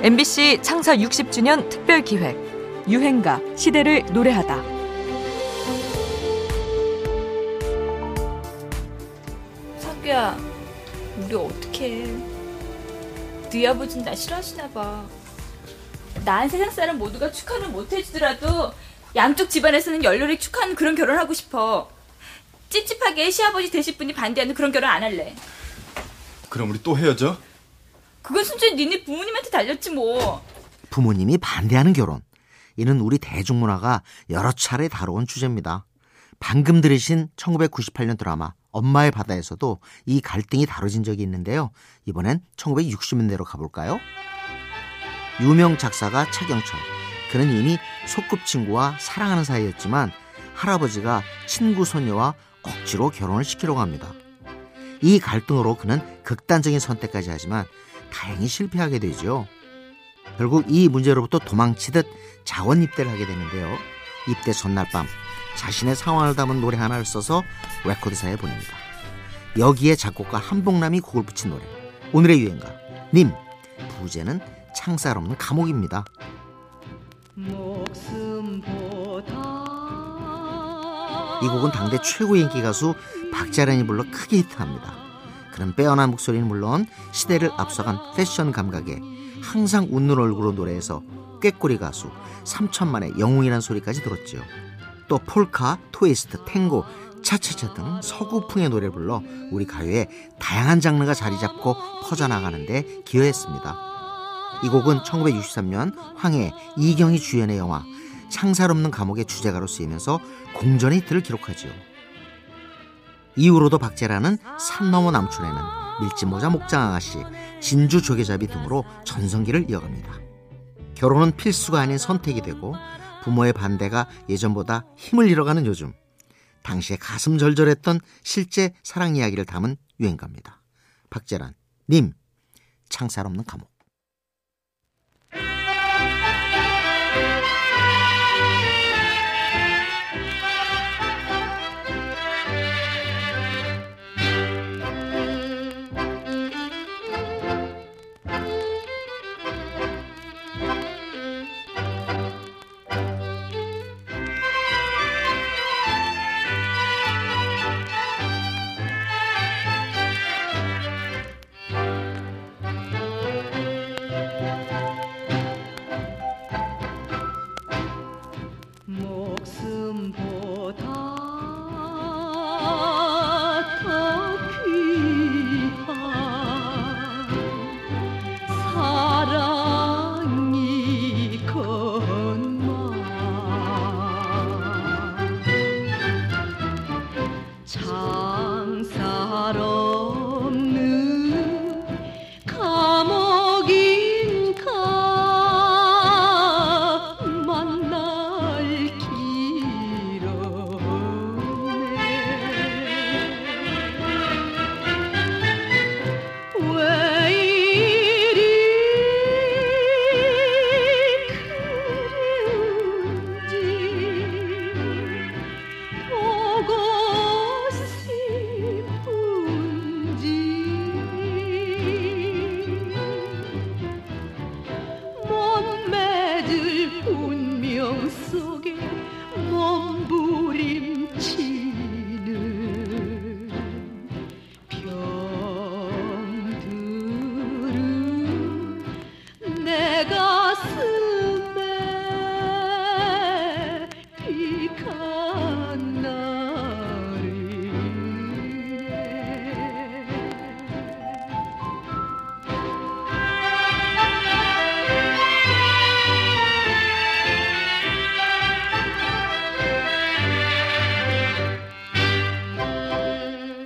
MBC 창사 60주년 특별 기획 유행가 시대를 노래하다. 석규야, 우리 어떡해. 네 아버지는 나 싫어하시나 봐. 난 세상 사람 모두가 축하는 못 해주더라도 양쪽 집안에서는 열렬히 축하하는 그런 결혼하고 싶어. 찝찝하게 시아버지 되실 분이 반대하는 그런 결혼 안 할래. 그럼 우리 또 헤어져? 그건 순전히 니네 부모님한테 달렸지 뭐. 부모님이 반대하는 결혼. 이는 우리 대중문화가 여러 차례 다뤄온 주제입니다. 방금 들으신 1998년 드라마 엄마의 바다에서도 이 갈등이 다뤄진 적이 있는데요. 이번엔 1960년대로 가볼까요? 유명 작사가 차경철. 그는 이미 소꿉친구와 사랑하는 사이였지만 할아버지가 친구 소녀와 억지로 결혼을 시키려고 합니다. 이 갈등으로 그는 극단적인 선택까지 하지만 다행히 실패하게 되죠. 결국 이 문제로부터 도망치듯 자원 입대를 하게 되는데요. 입대 전날 밤 자신의 상황을 담은 노래 하나를 써서 레코드사에 보냅니다. 여기에 작곡가 한복남이 곡을 붙인 노래. 오늘의 유행가 님 부제는 창살 없는 감옥입니다. 이 곡은 당대 최고의 인기 가수 박자란이 불러 크게 히트합니다. 그는 빼어난 목소리는 물론 시대를 앞서간 패션 감각에 항상 웃는 얼굴로 노래해서 꾀꼬리 가수 3천만의 영웅이란 소리까지 들었지요. 또 폴카, 트위스트, 탱고, 차차차 등 서구풍의 노래를 불러 우리 가요에 다양한 장르가 자리 잡고 퍼져나가는데 기여했습니다. 이 곡은 1963년 황해 이경희 주연의 영화 창살 없는 감옥의 주제가로 쓰이면서 공전 히트를 기록하지요. 이후로도 박재라는 산 너머 남촌에는 밀짚모자 목장 아가씨, 진주 조개잡이 등으로 전성기를 이어갑니다. 결혼은 필수가 아닌 선택이 되고 부모의 반대가 예전보다 힘을 잃어가는 요즘 당시에 가슴 절절했던 실제 사랑 이야기를 담은 유행가입니다. 박재란, 님, 창살 없는 감옥.